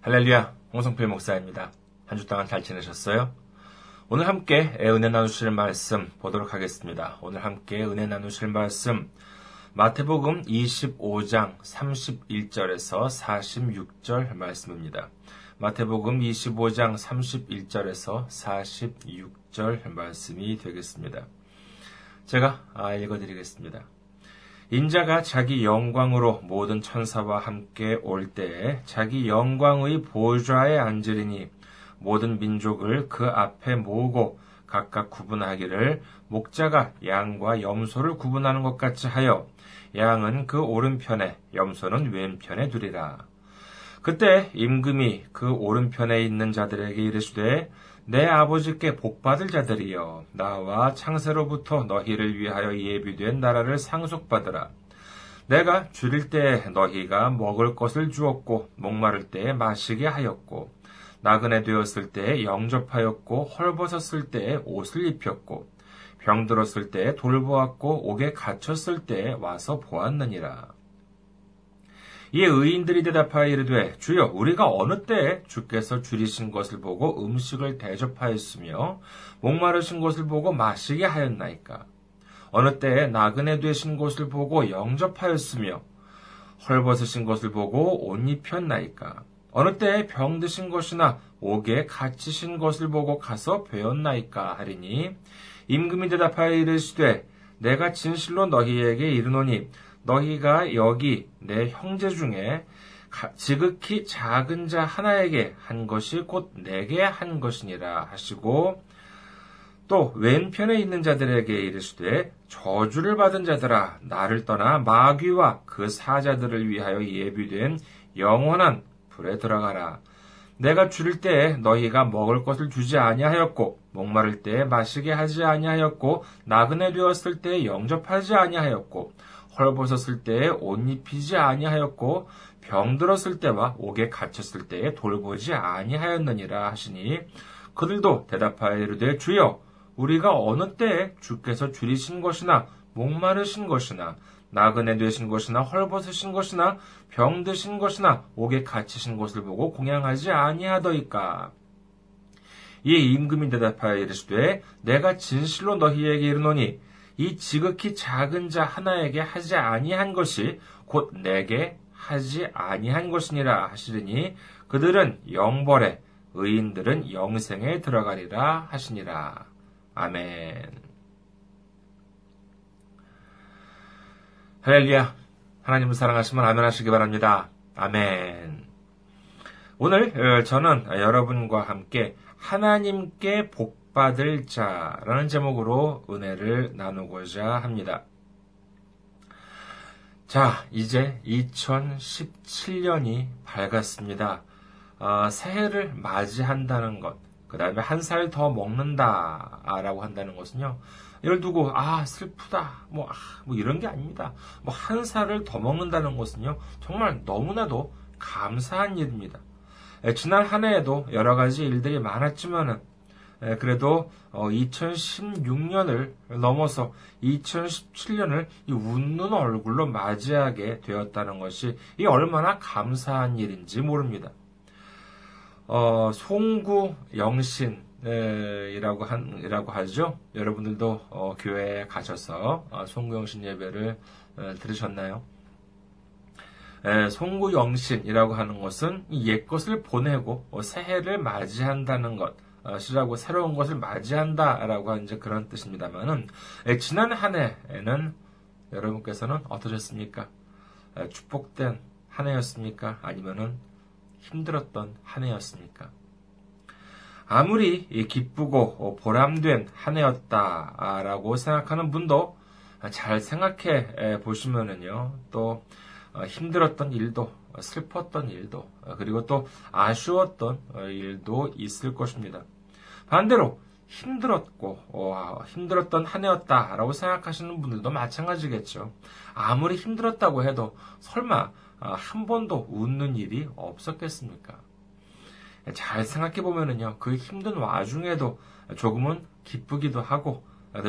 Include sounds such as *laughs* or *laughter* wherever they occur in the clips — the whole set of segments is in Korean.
할렐루야, 홍성필 목사입니다. 한 주 동안 잘 지내셨어요? 오늘 함께 은혜 나누실 말씀 보도록 하겠습니다. 오늘 함께 은혜 나누실 말씀 마태복음 25장 31절에서 46절 말씀입니다. 마태복음 25장 31절에서 46절 말씀이 되겠습니다. 제가 읽어드리겠습니다. 인자가 자기 영광으로 모든 천사와 함께 올 때에 자기 영광의 보좌에 앉으리니 모든 민족을 그 앞에 모으고 각각 구분하기를 목자가 양과 염소를 구분하는 것 같이 하여 양은 그 오른편에 염소는 왼편에 두리라. 그때 임금이 그 오른편에 있는 자들에게 이르시되 내 아버지께 복받을 자들이여 나와 창세로부터 너희를 위하여 예비된 나라를 상속받으라. 내가 줄일 때 너희가 먹을 것을 주었고 목마를 때 마시게 하였고 나그네 되었을 때 영접하였고 헐벗었을 때 옷을 입혔고 병들었을 때 돌보았고 옥에 갇혔을 때 와서 보았느니라. 이에 의인들이 대답하여 이르되 주여 우리가 어느 때에 주께서 줄이신 것을 보고 음식을 대접하였으며 목마르신 것을 보고 마시게 하였나이까? 어느 때에 나그네 되신 것을 보고 영접하였으며 헐벗으신 것을 보고 옷 입혔나이까? 어느 때에 병 드신 것이나 옥에 갇히신 것을 보고 가서 배웠나이까 하리니 임금이 대답하여 이르시되 내가 진실로 너희에게 이르노니 너희가 여기 내 형제 중에 지극히 작은 자 하나에게 한 것이 곧 내게 한 것이니라 하시고 또 왼편에 있는 자들에게 이르시되 저주를 받은 자들아 나를 떠나 마귀와 그 사자들을 위하여 예비된 영원한 불에 들어가라. 내가 줄일 때에 너희가 먹을 것을 주지 아니하였고 목마를 때에 마시게 하지 아니하였고 나그네 되었을 때에 영접하지 아니하였고 헐 벗었을 때에 옷 입히지 아니하였고 병들었을 때와 옥에 갇혔을 때에 돌보지 아니하였느니라 하시니 그들도 대답하여 이르되 주여 우리가 어느 때에 주께서 줄이신 것이나 목마르신 것이나 나그네 되신 것이나 헐벗으신 것이나 병드신 것이나 옥에 갇히신 것을 보고 공양하지 아니하더이까? 이에 임금이 대답하여 이르시되 내가 진실로 너희에게 이르노니 이 지극히 작은 자 하나에게 하지 아니한 것이 곧 내게 하지 아니한 것이니라 하시리니 그들은 영벌에 의인들은 영생에 들어가리라 하시니라. 아멘. 할렐루야. 하나님을 사랑하시면 아멘 하시기 바랍니다. 아멘. 오늘 어, 저는 여러분과 함께 하나님께 복 받을 자라는 제목으로 은혜를 나누고자 합니다. 자, 이제 2017년이 밝았습니다. 어, 새해를 맞이한다는 것, 그 다음에 한 살 더 먹는다 라고 한다는 것은요, 이를 두고, 아, 슬프다, 뭐, 아, 뭐 이런 게 아닙니다. 뭐, 한 살을 더 먹는다는 것은요, 정말 너무나도 감사한 일입니다. 지난 한 해에도 여러 가지 일들이 많았지만은, 예, 그래도 2016년을 어, 넘어서 2017년을 웃는 얼굴로 맞이하게 되었다는 것이 이 얼마나 감사한 일인지 모릅니다. 어, 송구 영신 이라고 한 이라고 하죠. 여러분들도 어, 교회에 가셔서 어, 송구 영신 예배를 어, 들으셨나요? 에, 송구 영신이라고 하는 것은 옛 것을 보내고 어, 새해를 맞이한다는 것. 시라고 새로운 것을 맞이한다라고 하는 이제 그런 뜻입니다만은 지난 한 해에는 여러분께서는 어떠셨습니까? 축복된 한 해였습니까? 아니면은 힘들었던 한 해였습니까? 아무리 기쁘고 보람된 한 해였다라고 생각하는 분도 잘 생각해 보시면은요, 또 어, 힘들었던 일도, 슬펐던 일도, 그리고 또 아쉬웠던 일도 있을 것입니다. 반대로 힘들었고 어, 힘들었던 한 해였다라고 생각하시는 분들도 마찬가지겠죠. 아무리 힘들었다고 해도 설마 어, 한 번도 웃는 일이 없었겠습니까? 잘 생각해 보면은요, 그 힘든 와중에도 조금은 기쁘기도 하고,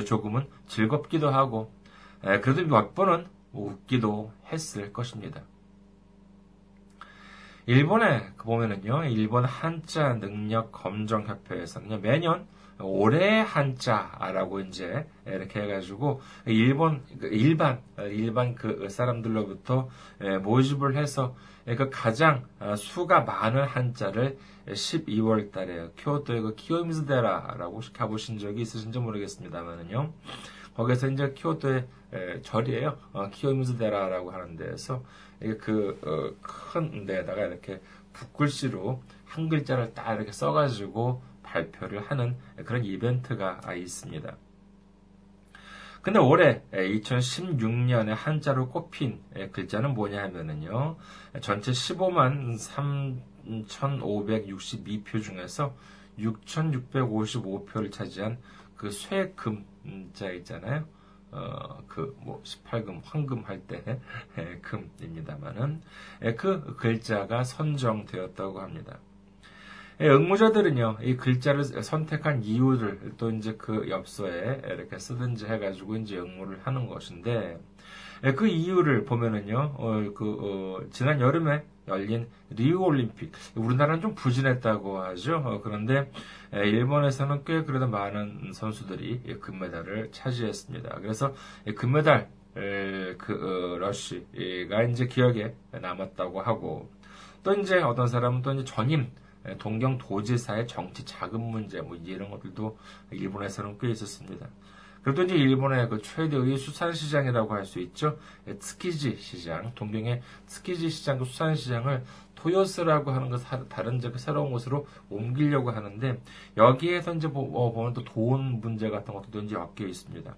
조금은 즐겁기도 하고, 그래도 몇 번은 웃기도 했을 것입니다. 일본에 그 보면은요, 일본 한자 능력 검정 협회에서는요, 매년 올해 한자라고 이제 이렇게 해가지고 일본 일반 일반 그 사람들로부터 모집을 해서 그 가장 수가 많은 한자를 12월 달에 교토의 그 키요미즈데라라고 가보신 적이 있으신지 모르겠습니다만은요. 거기서 이제 키오토의 절이에요. 어, 키요미즈데라라고 하는 데에서 그큰 어, 데다가 이렇게 붓글씨로 한 글자를 딱 이렇게 써가지고 발표를 하는 그런 이벤트가 있습니다. 근데 올해 2016년에 한자로 꼽힌 글자는 뭐냐 하면은요, 전체 15만 3,562표 중에서 6,655표를 차지한 그 쇠금자 있잖아요. 어, 그, 뭐, 18금, 황금 할 때, 금입니다만은, 그 글자가 선정되었다고 합니다. 예, 응모자들은요, 이 글자를 선택한 이유를 또 이제 그 엽서에 이렇게 쓰든지 해가지고 이제 응모를 하는 것인데, 예, 그 이유를 보면은요, 어, 그, 어, 지난 여름에 열린 리우 올림픽, 우리나라는 좀 부진했다고 하죠. 어, 그런데 예, 일본에서는 꽤 그래도 많은 선수들이 금메달을 차지했습니다. 그래서 금메달 그 어, 러쉬가 이제 기억에 남았다고 하고 또 이제 어떤 사람은 또 이제 전임 예, 동경 도지사의 정치 자금 문제 뭐 이런 것들도 일본에서는 꽤 있었습니다. 그래도 이제 일본의 그 최대의 수산 시장이라고 할 수 있죠. 예, 트키지 시장, 동경의 트키지 시장 그 수산 시장을 토요스라고 하는 것 다른 이제 그 새로운 곳으로 옮기려고 하는데 여기에서 이제 뭐, 보면 또 돈 문제 같은 것도 이제 엮여 있습니다.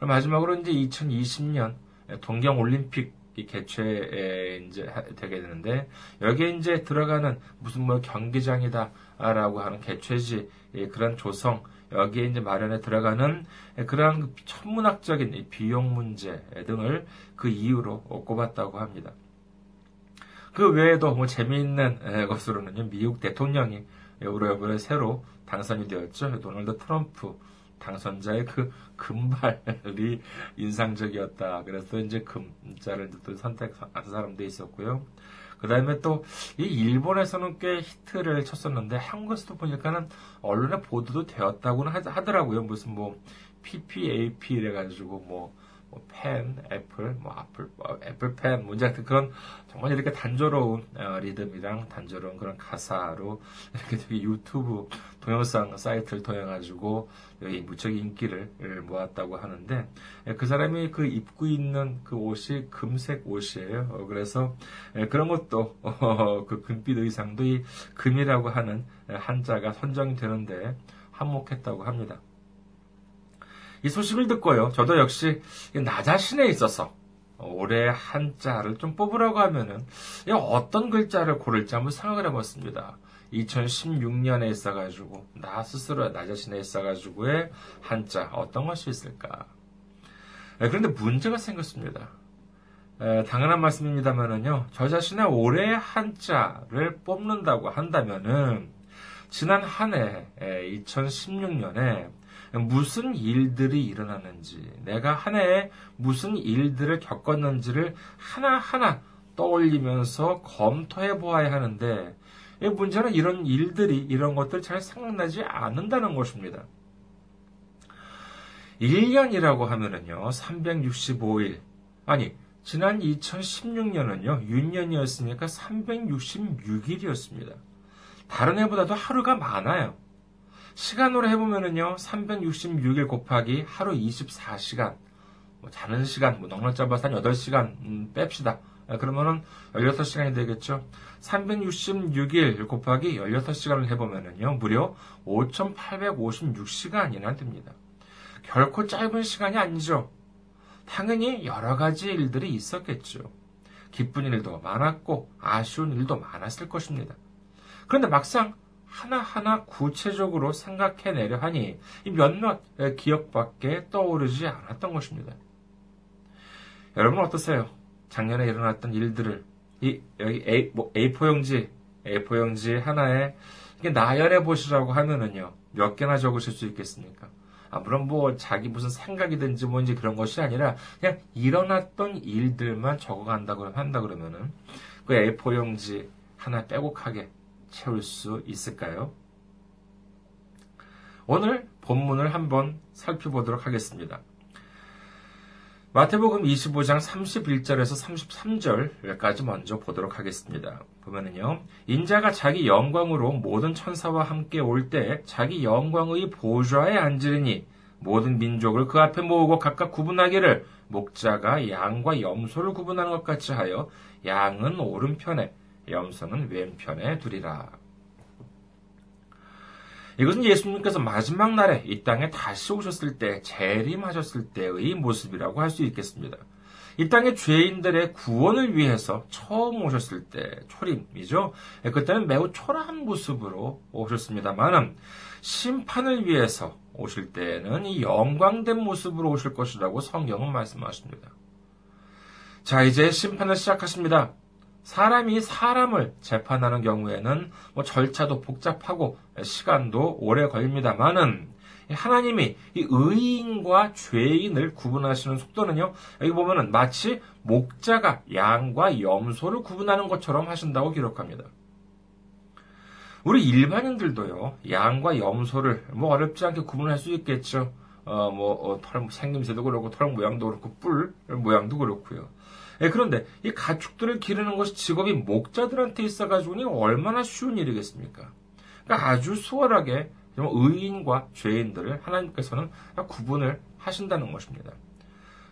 마지막으로 이제 2020년 동경 올림픽 개최에 이제 되게 되는데 여기에 이제 들어가는 무슨 뭐 경기장이다라고 하는 개최지 그런 조성 여기에 이제 마련에 들어가는 그러한 그 천문학적인 비용 문제 등을 그 이유로 꼽았다고 합니다. 그 외에도 뭐 재미있는 것으로는 미국 대통령이 이번에 새로 당선이 되었죠. 도널드 트럼프 당선자의 그 금발이 *laughs* 인상적이었다. 그래서 이제 금자를 또 선택한 사람도 있었고요. 그 다음에 또, 이 일본에서는 꽤 히트를 쳤었는데, 한국에서도 보니까는 언론에 보도도 되었다고는 하더라고요. 무슨 뭐, PPAP 이래가지고 뭐, 뭐 pen, apple, 뭐 애플, 뭐 apple pen, 문제 같은 그런 정말 이렇게 단조로운 어, 리듬이랑 단조로운 그런 가사로 *laughs* 이렇게 되게 유튜브 동영상 사이트를 통해 가지고 여기 무척 인기를 모았다고 하는데 예, 그 사람이 그 입고 있는 그 옷이 금색 옷이에요. 어, 그래서 예, 그런 것도 어, 그 금빛 의상도 이 금이라고 하는 한자가 선정이 되는데 한몫했다고 합니다. 이 소식을 듣고요. 저도 역시 나 자신에 있어서 올해 한자를 좀 뽑으라고 하면은 어떤 글자를 고를지 한번 생각을 해봤습니다. 2016년에 있어가지고 나 스스로 나 자신에 있어가지고의 한자 어떤 것이 있을까? 네, 그런데 문제가 생겼습니다. 당연한 말씀입니다만은요, 저 자신의 올해 한자를 뽑는다고 한다면은 지난 한 해 2016년에 무슨 일들이 일어났는지, 내가 한 해에 무슨 일들을 겪었는지를 하나하나 떠올리면서 검토해 보아야 하는데, 문제는 이런 일들이, 이런 것들 잘 생각나지 않는다는 것입니다. 1년이라고 하면은요, 365일. 아니, 지난 2016년은요, 윤년이었으니까 366일이었습니다. 다른 해보다도 하루가 많아요. 시간으로 해보면은요, 366일 곱하기 하루 24시간, 뭐 자는 시간, 뭐 넉넉 잡아서 한 8시간 음, 뺍시다. 아, 그러면은 16시간이 되겠죠. 366일 곱하기 16시간을 해보면은요, 무려 5,856시간이나 됩니다. 결코 짧은 시간이 아니죠. 당연히 여러 가지 일들이 있었겠죠. 기쁜 일도 많았고, 아쉬운 일도 많았을 것입니다. 그런데 막상 하나하나 구체적으로 생각해내려 하니 몇몇 기억밖에 떠오르지 않았던 것입니다. 여러분 어떠세요? 작년에 일어났던 일들을 이 여기 A, 뭐 A4용지 A4용지 하나에 나열해 보시라고 하면은요 몇 개나 적으실 수 있겠습니까? 아, 물론 뭐 자기 무슨 생각이든지 뭔지 그런 것이 아니라 그냥 일어났던 일들만 적어간다고 한다 그러면은 그 A4용지 하나 빼곡하게 채울 수 있을까요? 오늘 본문을 한번 살펴보도록 하겠습니다. 마태복음 25장 31절에서 33절까지 먼저 보도록 하겠습니다. 보면은요, 인자가 자기 영광으로 모든 천사와 함께 올 때 자기 영광의 보좌에 앉으리니 모든 민족을 그 앞에 모으고 각각 구분하기를 목자가 양과 염소를 구분하는 것 같이 하여 양은 오른편에 염소는 왼편에 두리라. 이것은 예수님께서 마지막 날에 이 땅에 다시 오셨을 때 재림하셨을 때의 모습이라고 할 수 있겠습니다. 이 땅의 죄인들의 구원을 위해서 처음 오셨을 때 초림이죠. 그때는 매우 초라한 모습으로 오셨습니다만은 심판을 위해서 오실 때에는 이 영광된 모습으로 오실 것이라고 성경은 말씀하십니다. 자, 이제 심판을 시작하십니다. 사람이 사람을 재판하는 경우에는 뭐 절차도 복잡하고 시간도 오래 걸립니다만은 하나님이 이 의인과 죄인을 구분하시는 속도는요, 여기 보면은 마치 목자가 양과 염소를 구분하는 것처럼 하신다고 기록합니다. 우리 일반인들도요, 양과 염소를 뭐 어렵지 않게 구분할 수 있겠죠. 어, 뭐, 어, 털, 생김새도 그렇고, 털 모양도 그렇고, 뿔 모양도 그렇고요. 예, 그런데 이 가축들을 기르는 것이 직업이 목자들한테 있어가지고는 얼마나 쉬운 일이겠습니까? 그러니까 아주 수월하게 의인과 죄인들을 하나님께서는 구분을 하신다는 것입니다.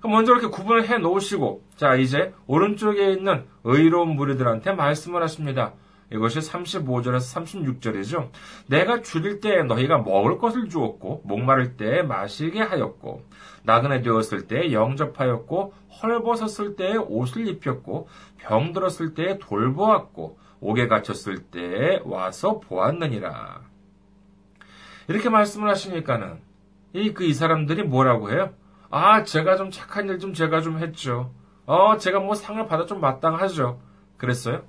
먼저 이렇게 구분을 해 놓으시고, 자, 이제 오른쪽에 있는 의로운 무리들한테 말씀을 하십니다. 이것이 35절에서 36절이죠. 내가 줄일 때 너희가 먹을 것을 주었고, 목마를 때 마시게 하였고, 나그네 되었을 때 영접하였고, 헐벗었을 때 옷을 입혔고, 병들었을 때 돌보았고, 옥에 갇혔을 때 와서 보았느니라. 이렇게 말씀을 하시니까는, 이, 그, 이 사람들이 뭐라고 해요? 아, 제가 좀 착한 일 좀 제가 좀 했죠. 어, 제가 뭐 상을 받아 좀 마땅하죠. 그랬어요?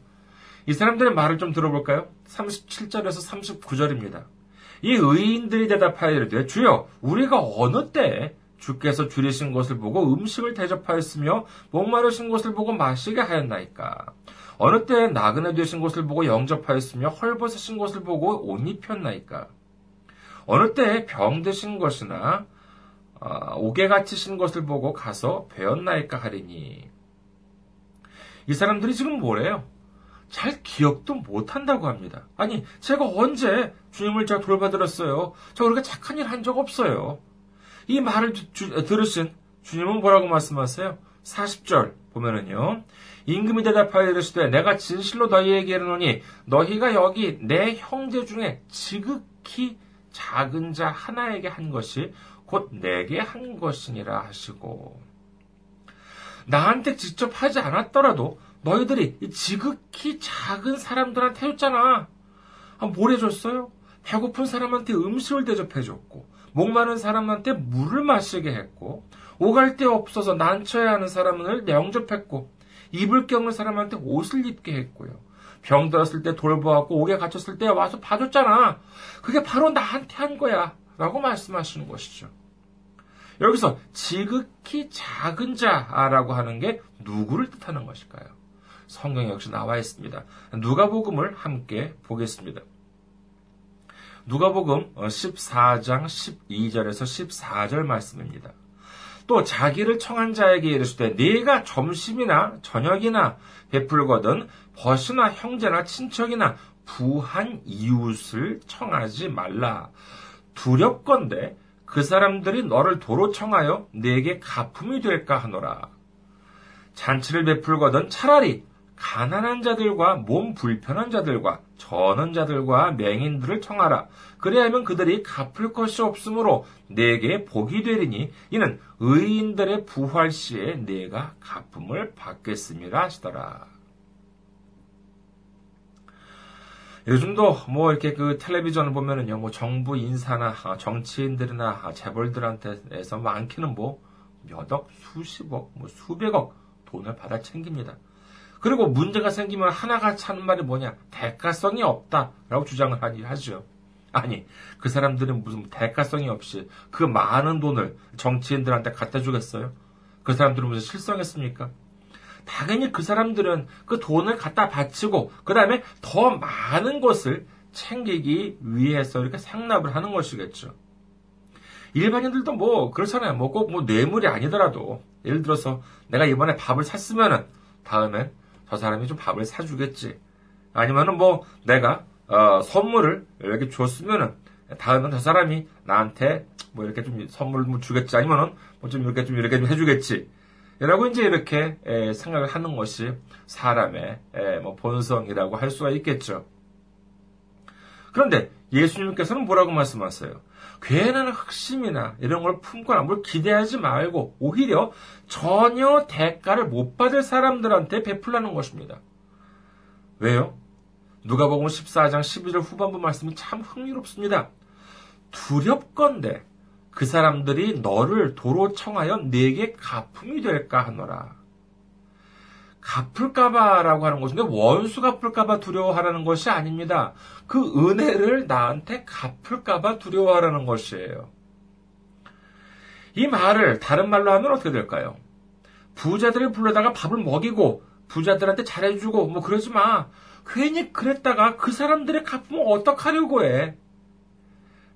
이 사람들의 말을 좀 들어볼까요? 37절에서 39절입니다. 이 의인들이 대답하여 이르되 주여 우리가 어느 때 주께서 줄이신 것을 보고 음식을 대접하였으며 목마르신 것을 보고 마시게 하였나이까 어느 때 나그네 되신 것을 보고 영접하였으며 헐벗으신 것을 보고 옷 입혔나이까 어느 때 병드신 것이나 어, 옥에 갇히신 것을 보고 가서 배웠나이까 하리니 이 사람들이 지금 뭐래요? 잘 기억도 못한다고 합니다. 아니, 제가 언제 주님을 제가 돌봐드렸어요? 저 그렇게 착한 일 한 적 없어요. 이 말을 주, 들으신 주님은 뭐라고 말씀하세요? 40절 보면은요. 임금이 대답하여 이르시되 내가 진실로 너희에게 이르노니 너희가 여기 내 형제 중에 지극히 작은 자 하나에게 한 것이 곧 내게 한 것이니라 하시고 나한테 직접 하지 않았더라도 너희들이 지극히 작은 사람들한테 해줬잖아. 아, 뭘 해줬어요? 배고픈 사람한테 음식을 대접해줬고, 목마른 사람한테 물을 마시게 했고, 오갈 데 없어서 난처해 하는 사람을 영접했고, 입을 게 없는 사람한테 옷을 입게 했고요. 병 들었을 때 돌보았고, 옥에 갇혔을 때 와서 봐줬잖아. 그게 바로 나한테 한 거야. 라고 말씀하시는 것이죠. 여기서 지극히 작은 자라고 하는 게 누구를 뜻하는 것일까요? 성경에 역시 나와 있습니다. 누가복음을 함께 보겠습니다. 누가복음 14장 12절에서 14절 말씀입니다. 또 자기를 청한 자에게 이르시되 네가 점심이나 저녁이나 베풀거든 벗이나 형제나 친척이나 부한 이웃을 청하지 말라. 두렵건대 그 사람들이 너를 도로 청하여 네게 가품이 될까 하노라. 잔치를 베풀거든 차라리 가난한 자들과 몸 불편한 자들과 전원 자들과 맹인들을 청하라. 그래야하면 그들이 갚을 것이 없으므로 내게 복이 되리니 이는 의인들의 부활 시에 내가 갚음을 받겠음이라 하시더라. 요즘도 뭐 이렇게 그 텔레비전을 보면은요, 뭐 정부 인사나 정치인들이나 재벌들한테서 많게는 뭐 몇억, 수십억, 뭐 수백억 돈을 받아 챙깁니다. 그리고 문제가 생기면 하나같이 하는 말이 뭐냐? 대가성이 없다라고 주장을 하죠. 아니, 그 사람들은 무슨 대가성이 없이 그 많은 돈을 정치인들한테 갖다 주겠어요? 그 사람들은 무슨 실성했습니까? 당연히 그 사람들은 그 돈을 갖다 바치고 그 다음에 더 많은 것을 챙기기 위해서 이렇게 상납을 하는 것이겠죠. 일반인들도 뭐 그렇잖아요. 뭐 꼭뭐 뭐 뇌물이 아니더라도 예를 들어서 내가 이번에 밥을 샀으면은 다음엔 저 사람이 좀 밥을 사주겠지. 아니면은 뭐 내가 어, 선물을 이렇게 줬으면은 다음엔 저 사람이 나한테 뭐 이렇게 좀 선물을 뭐 주겠지. 아니면은 뭐 좀 이렇게 좀 이렇게 좀 해주겠지. 라고 이제 이렇게 에, 생각을 하는 것이 사람의 에, 뭐 본성이라고 할 수가 있겠죠. 그런데 예수님께서는 뭐라고 말씀하세요? 괜한 흑심이나 이런 걸 품거나 뭘 기대하지 말고 오히려 전혀 대가를 못 받을 사람들한테 베풀라는 것입니다. 왜요? 누가복음 14장 11절 후반부 말씀이 참 흥미롭습니다. 두렵건대 그 사람들이 너를 도로 청하여 내게 가품이 될까 하노라. 갚을까봐라고 하는 것인데 원수 갚을까봐 두려워하라는 것이 아닙니다. 그 은혜를 나한테 갚을까봐 두려워하라는 것이에요. 이 말을 다른 말로 하면 어떻게 될까요? 부자들을 불러다가 밥을 먹이고 부자들한테 잘해주고 뭐 그러지 마. 괜히 그랬다가 그 사람들의 갚으면 어떡하려고 해.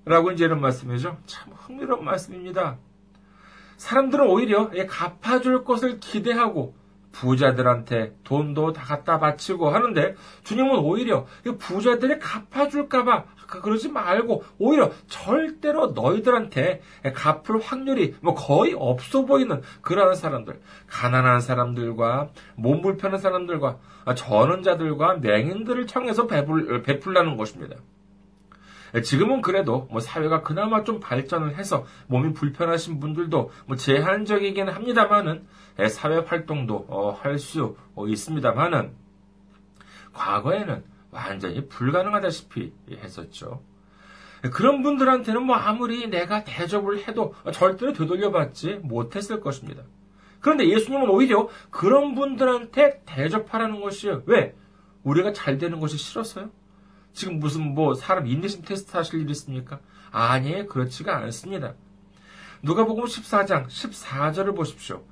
라고 이제 이런 말씀이죠. 참 흥미로운 말씀입니다. 사람들은 오히려 갚아줄 것을 기대하고 부자들한테 돈도 다 갖다 바치고 하는데 주님은 오히려 부자들이 갚아줄까봐 그러지 말고 오히려 절대로 너희들한테 갚을 확률이 뭐 거의 없어 보이는 그러한 사람들, 가난한 사람들과 몸 불편한 사람들과 전원자들과 맹인들을 청해서 베풀, 베풀라는 것입니다. 지금은 그래도 뭐 사회가 그나마 좀 발전을 해서 몸이 불편하신 분들도 뭐 제한적이긴 합니다만은 예, 사회 활동도 어, 할수 어, 있습니다만은 과거에는 완전히 불가능하다시피 했었죠. 그런 분들한테는 뭐 아무리 내가 대접을 해도 절대로 되돌려받지 못했을 것입니다. 그런데 예수님은 오히려 그런 분들한테 대접하라는 것이에요. 왜? 우리가 잘 되는 것이 싫었어요? 지금 무슨 뭐 사람 인내심 테스트 하실 일 있습니까? 아니, 그렇지가 않습니다. 누가복음 14장 14절을 보십시오.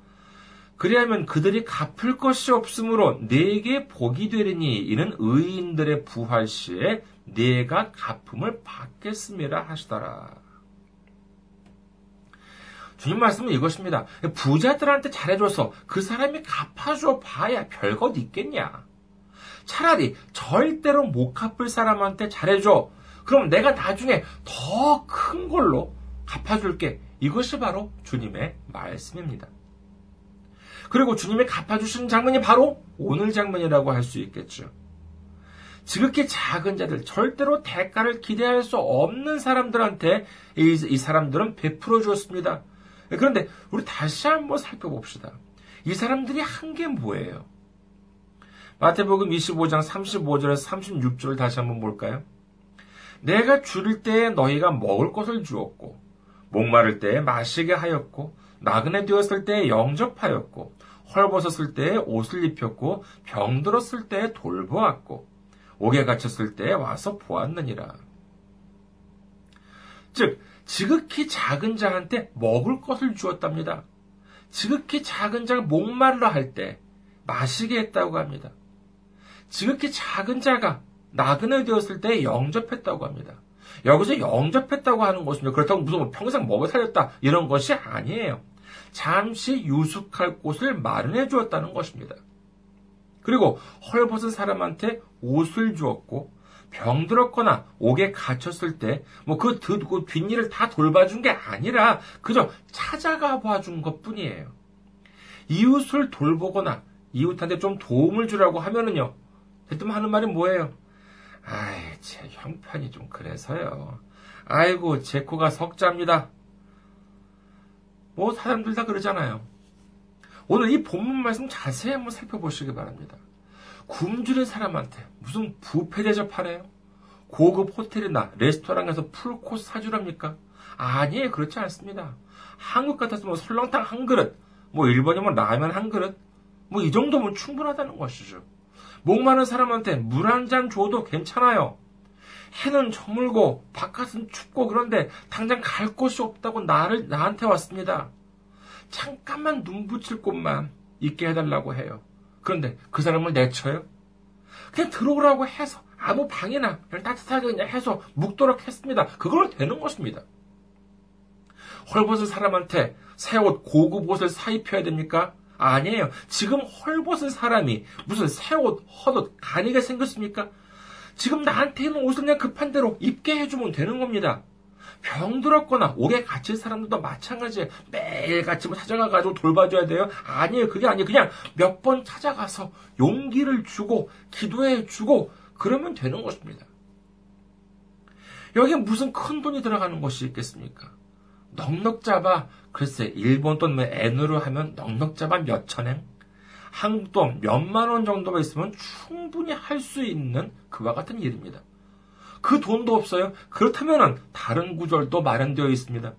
그리하면 그들이 갚을 것이 없으므로 내게 복이 되리니 이는 의인들의 부활 시에 내가 갚음을 받겠음이라 하시더라. 주님 말씀은 이것입니다. 부자들한테 잘해줘서 그 사람이 갚아줘 봐야 별것 있겠냐. 차라리 절대로 못 갚을 사람한테 잘해줘. 그럼 내가 나중에 더 큰 걸로 갚아줄게. 이것이 바로 주님의 말씀입니다. 그리고 주님이 갚아주신 장면이 바로 오늘 장면이라고 할 수 있겠죠. 지극히 작은 자들, 절대로 대가를 기대할 수 없는 사람들한테 이, 이 사람들은 베풀어 주었습니다. 그런데 우리 다시 한번 살펴봅시다. 이 사람들이 한 게 뭐예요? 마태복음 25장 35절에서 36절을 다시 한번 볼까요? 내가 줄일 때에 너희가 먹을 것을 주었고, 목마를 때에 마시게 하였고, 나그네 되었을 때에 영접하였고, 헐벗었을 때에 옷을 입혔고 병들었을 때에 돌보았고 옥에 갇혔을 때에 와서 보았느니라. 즉 지극히 작은 자한테 먹을 것을 주었답니다. 지극히 작은 자가 목말라 할 때 마시게 했다고 합니다. 지극히 작은 자가 나그네 되었을 때 영접했다고 합니다. 여기서 영접했다고 하는 것입니다. 그렇다고 무슨 뭐 평생 먹어 살렸다 이런 것이 아니에요. 잠시 유숙할 곳을 마련해 주었다는 것입니다. 그리고 헐벗은 사람한테 옷을 주었고 병들었거나 옥에 갇혔을 때 뭐그 그 뒷일을 다 돌봐준 게 아니라 그저 찾아가 봐준 것 뿐이에요. 이웃을 돌보거나 이웃한테 좀 도움을 주라고 하면은요. 대뜸 하는 말이 뭐예요? 아이, 제 형편이 좀 그래서요. 아이고, 제 코가 석자입니다. 뭐 사람들 다 그러잖아요. 오늘 이 본문 말씀 자세히 한번 살펴보시기 바랍니다. 굶주린 사람한테 무슨 부페 대접하래요? 고급 호텔이나 레스토랑에서 풀코스 사주랍니까? 아니에요. 그렇지 않습니다. 한국 같았으면 뭐 설렁탕 한 그릇, 뭐 일본이면 라면 한 그릇, 뭐 이 정도면 충분하다는 것이죠. 목마른 사람한테 물 한 잔 줘도 괜찮아요. 해는 저물고 바깥은 춥고 그런데 당장 갈 곳이 없다고 나를 나한테 왔습니다. 잠깐만 눈 붙일 곳만 있게 해달라고 해요. 그런데 그 사람을 내쳐요? 그냥 들어오라고 해서 아무 방이나 그냥 따뜻하게 그냥 해서 묵도록 했습니다. 그걸로 되는 것입니다. 헐벗은 사람한테 새 옷, 고급 옷을 사 입혀야 됩니까? 아니에요. 지금 헐벗은 사람이 무슨 새 옷, 헛옷, 가리게 생겼습니까? 지금 나한테 있는 옷을 그냥 급한 대로 입게 해주면 되는 겁니다. 병들었거나 오래 갇힌 사람들도 마찬가지예요. 매일같이 뭐 찾아가가지고 돌봐줘야 돼요? 아니에요. 그게 아니에요. 그냥 몇 번 찾아가서 용기를 주고 기도해 주고 그러면 되는 것입니다. 여기에 무슨 큰 돈이 들어가는 것이 있겠습니까? 넉넉 잡아 글쎄 일본 돈 N으로 하면 넉넉 잡아 몇 천엔? 한국 돈 몇만 원 정도가 있으면 충분히 할 수 있는 그와 같은 일입니다. 그 돈도 없어요. 그렇다면 다른 구절도 마련되어 있습니다.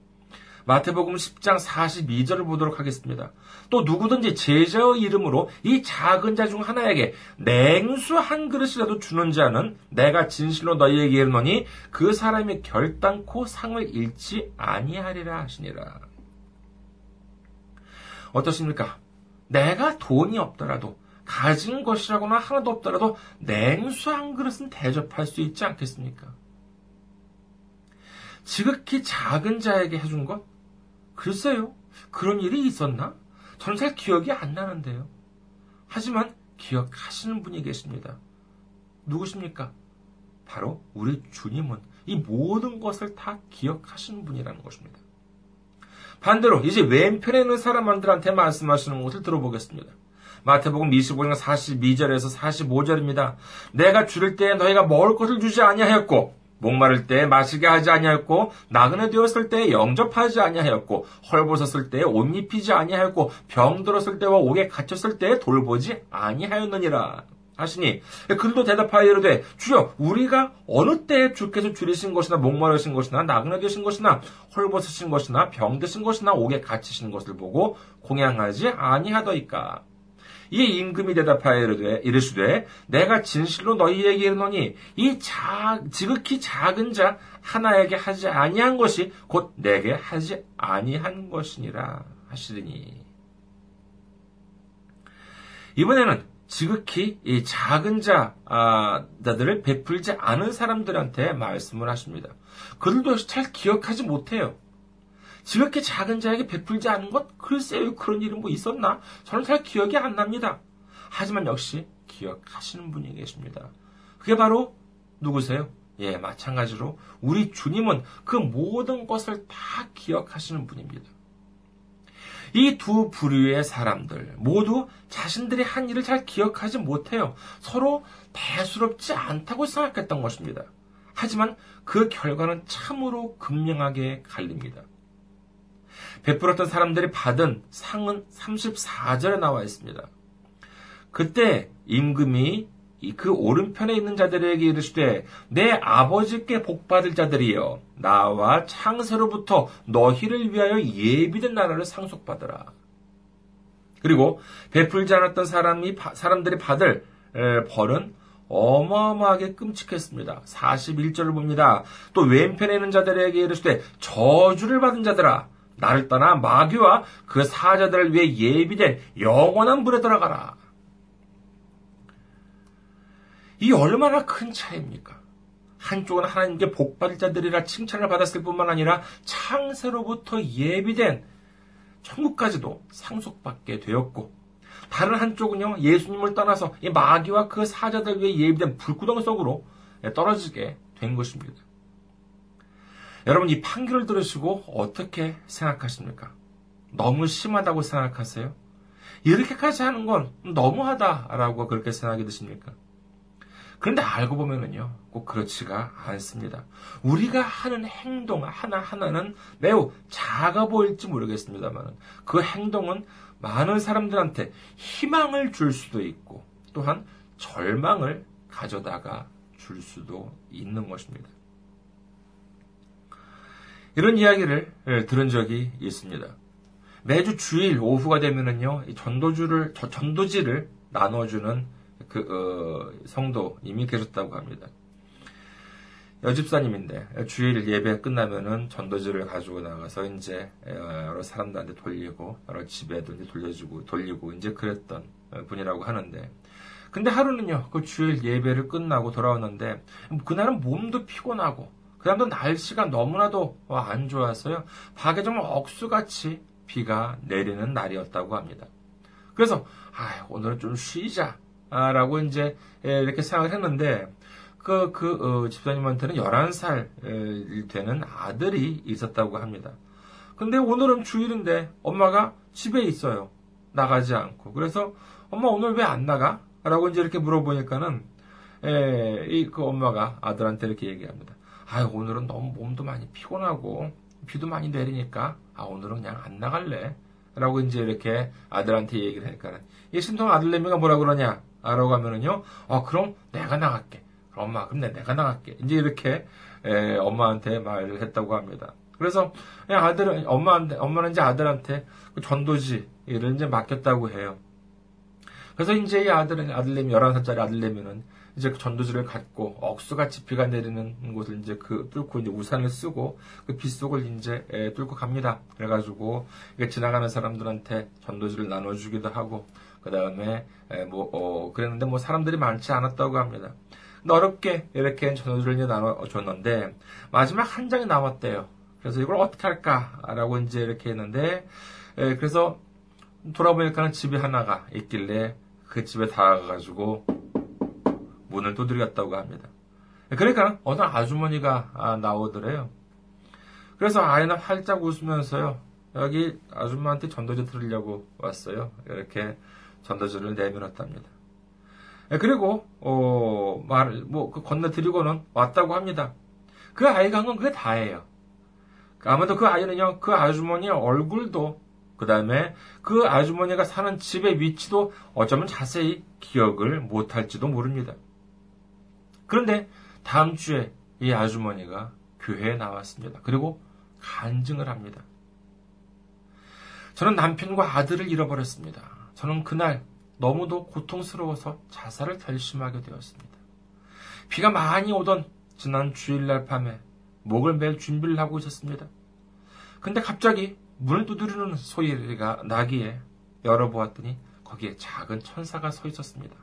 마태복음 10장 42절을 보도록 하겠습니다. 또 누구든지 제자의 이름으로 이 작은 자 중 하나에게 냉수 한 그릇이라도 주는 자는 내가 진실로 너희에게 이르노니 그 사람이 결단코 상을 잃지 아니하리라 하시니라. 어떻습니까? 내가 돈이 없더라도 가진 것이라고나 하나도 없더라도 냉수 한 그릇은 대접할 수 있지 않겠습니까? 지극히 작은 자에게 해준 것? 글쎄요. 그런 일이 있었나? 저는 잘 기억이 안 나는데요. 하지만 기억하시는 분이 계십니다. 누구십니까? 바로 우리 주님은 이 모든 것을 다 기억하시는 분이라는 것입니다. 반대로 이제 왼편에 있는 사람들한테 말씀하시는 것을 들어보겠습니다. 마태복음 25장 42절에서 45절입니다. 내가 줄일 때 너희가 먹을 것을 주지 아니하였고 목마를 때 마시게 하지 아니하였고 나그네 되었을 때 영접하지 아니하였고 헐벗었을 때 옷 입히지 아니하였고 병들었을 때와 옥에 갇혔을 때 돌보지 아니하였느니라. 하시니 그들도 대답하여 이르되 주여 우리가 어느 때에 주께서 줄이신 것이나 목마르신 것이나 나그네 되신 것이나 헐벗으신 것이나 병드신 것이나 옥에 갇히신 것을 보고 공양하지 아니하더이까? 이에 임금이 대답하여 이르되, 이르시되 내가 진실로 너희에게 이르노니 이 자, 지극히 작은 자 하나에게 하지 아니한 것이 곧 내게 하지 아니한 것이니라 하시더니. 이번에는 지극히 이 작은 자, 아, 자들을 베풀지 않은 사람들한테 말씀을 하십니다. 그들도 잘 기억하지 못해요. 지극히 작은 자에게 베풀지 않은 것? 글쎄요, 그런 일은 뭐 있었나? 저는 잘 기억이 안 납니다. 하지만 역시 기억하시는 분이 계십니다. 그게 바로 누구세요? 예, 마찬가지로 우리 주님은 그 모든 것을 다 기억하시는 분입니다. 이 두 부류의 사람들 모두 자신들이 한 일을 잘 기억하지 못해요. 서로 대수롭지 않다고 생각했던 것입니다. 하지만 그 결과는 참으로 극명하게 갈립니다. 베풀었던 사람들이 받은 상은 34절에 나와 있습니다. 그때 임금이 그 오른편에 있는 자들에게 이르시되 내 아버지께 복받을 자들이여 나와 창세로부터 너희를 위하여 예비된 나라를 상속받으라. 그리고 베풀지 않았던 사람이 사람들이 받을 벌은 어마어마하게 끔찍했습니다. 41절을 봅니다. 또 왼편에 있는 자들에게 이르시되 저주를 받은 자들아 나를 떠나 마귀와 그 사자들을 위해 예비된 영원한 불에 들어가라. 이 얼마나 큰 차이입니까? 한쪽은 하나님께 복받을 자들이라 칭찬을 받았을 뿐만 아니라 창세로부터 예비된 천국까지도 상속받게 되었고 다른 한쪽은요 예수님을 떠나서 이 마귀와 그 사자들 위해 예비된 불구덩 속으로 떨어지게 된 것입니다. 여러분 이 판결을 들으시고 어떻게 생각하십니까? 너무 심하다고 생각하세요? 이렇게까지 하는 건 너무하다라고 그렇게 생각이 드십니까? 그런데 알고 보면은요, 꼭 그렇지가 않습니다. 우리가 하는 행동 하나하나는 매우 작아 보일지 모르겠습니다만, 그 행동은 많은 사람들한테 희망을 줄 수도 있고, 또한 절망을 가져다가 줄 수도 있는 것입니다. 이런 이야기를 예, 들은 적이 있습니다. 매주 주일 오후가 되면은요, 전도주를, 전도지를 나눠주는 그, 어, 성도님이 계셨다고 합니다. 여집사님인데, 주일 예배 끝나면은 전도지를 가지고 나가서 이제 여러 사람들한테 돌리고, 여러 집에도 이제 돌려주고, 돌리고, 이제 그랬던 분이라고 하는데 근데 하루는요 그 주일 예배를 끝나고 돌아왔는데 그날은 몸도 피곤하고 그다음도 날씨가 너무나도 안 좋아서요 밖에 정말 억수같이 비가 내리는 날이었다고 합니다. 그래서 아 오늘은 좀 쉬자 라고 이제 이렇게 생각을 했는데 그, 그, 어, 집사님한테는 11살 되는 아들이 있었다고 합니다. 근데 오늘은 주일인데 엄마가 집에 있어요. 나가지 않고. 그래서 엄마 오늘 왜 안 나가? 라고 이제 이렇게 물어보니까는, 에, 이, 그 엄마가 아들한테 이렇게 얘기합니다. 아 오늘은 너무 몸도 많이 피곤하고, 비도 많이 내리니까, 아, 오늘은 그냥 안 나갈래. 라고 이제 이렇게 아들한테 얘기를 하니까, 이 신동 아들내미가 뭐라 그러냐? 라고 하면은요, 어, 그럼 내가 나갈게. 엄마, 그럼 내가 나갈게. 이제 이렇게 에, 엄마한테 말을 했다고 합니다. 그래서 아들은 엄마한테 엄마는 이제 아들한테 그 전도지를 이제 맡겼다고 해요. 그래서 이제 이 아들은 아들내미 11살짜리 아들내미는 이제 그 전도지를 갖고 억수같이 비가 내리는 곳을 이제 그 뚫고 이제 우산을 쓰고 그 빗속을 이제 에, 뚫고 갑니다. 그래가지고 지나가는 사람들한테 전도지를 나눠주기도 하고 그 다음에 뭐 어, 그랬는데 뭐 사람들이 많지 않았다고 합니다. 어렵게 이렇게 전도지를 나눠줬는데 마지막 한 장이 남았대요. 그래서 이걸 어떻게 할까라고 이제 이렇게 했는데 에, 그래서 돌아보니까 집에 하나가 있길래 그 집에 다가가지고 문을 두드렸다고 합니다. 그러니까 어떤 아주머니가 아, 나오더래요. 그래서 아이는 활짝 웃으면서요. 여기 아줌마한테 전도지 들으려고 왔어요. 이렇게 전도지를 내밀었답니다. 예, 그리고 어, 말을 뭐 그 건너드리고는 왔다고 합니다. 그 아이가 한 건 그게 다예요. 아무도 그 아이는요, 그 아주머니의 얼굴도 그 다음에 그 아주머니가 사는 집의 위치도 어쩌면 자세히 기억을 못할지도 모릅니다. 그런데 다음 주에 이 아주머니가 교회에 나왔습니다. 그리고 간증을 합니다. 저는 남편과 아들을 잃어버렸습니다. 저는 그날 너무도 고통스러워서 자살을 결심하게 되었습니다. 비가 많이 오던 지난 주일날 밤에 목을 맬 준비를 하고 있었습니다. 근데 갑자기 문을 두드리는 소리가 나기에 열어보았더니 거기에 작은 천사가 서 있었습니다.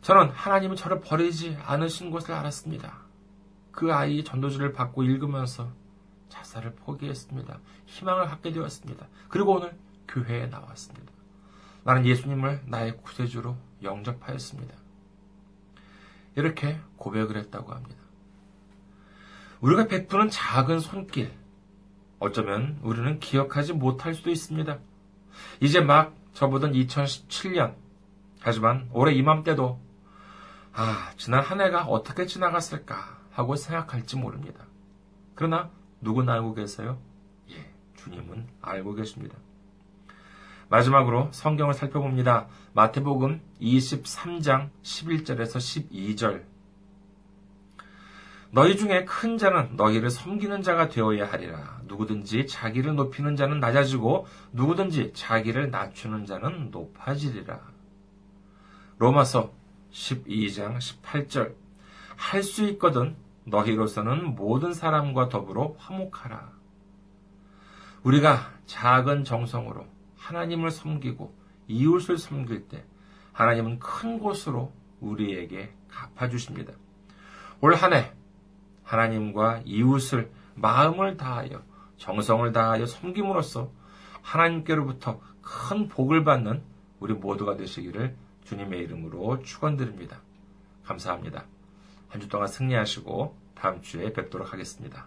저는 하나님은 저를 버리지 않으신 것을 알았습니다. 그 아이의 전도지를 받고 읽으면서 자살을 포기했습니다. 희망을 갖게 되었습니다. 그리고 오늘 교회에 나왔습니다. 나는 예수님을 나의 구세주로 영접하였습니다. 이렇게 고백을 했다고 합니다. 우리가 베푸는 작은 손길, 어쩌면 우리는 기억하지 못할 수도 있습니다. 이제 막 접어든 2017년, 하지만 올해 이맘때도, 아, 지난 한 해가 어떻게 지나갔을까 하고 생각할지 모릅니다. 그러나 누군 알고 계세요? 예, 주님은 알고 계십니다. 마지막으로 성경을 살펴봅니다. 마태복음 23장 11절에서 12절. 너희 중에 큰 자는 너희를 섬기는 자가 되어야 하리라. 누구든지 자기를 높이는 자는 낮아지고 누구든지 자기를 낮추는 자는 높아지리라. 로마서 12장 18절. 할 수 있거든 너희로서는 모든 사람과 더불어 화목하라. 우리가 작은 정성으로 하나님을 섬기고 이웃을 섬길 때 하나님은 큰 곳으로 우리에게 갚아주십니다. 올 한 해 하나님과 이웃을 마음을 다하여 정성을 다하여 섬김으로써 하나님께로부터 큰 복을 받는 우리 모두가 되시기를 주님의 이름으로 축원드립니다. 감사합니다. 한 주 동안 승리하시고 다음 주에 뵙도록 하겠습니다.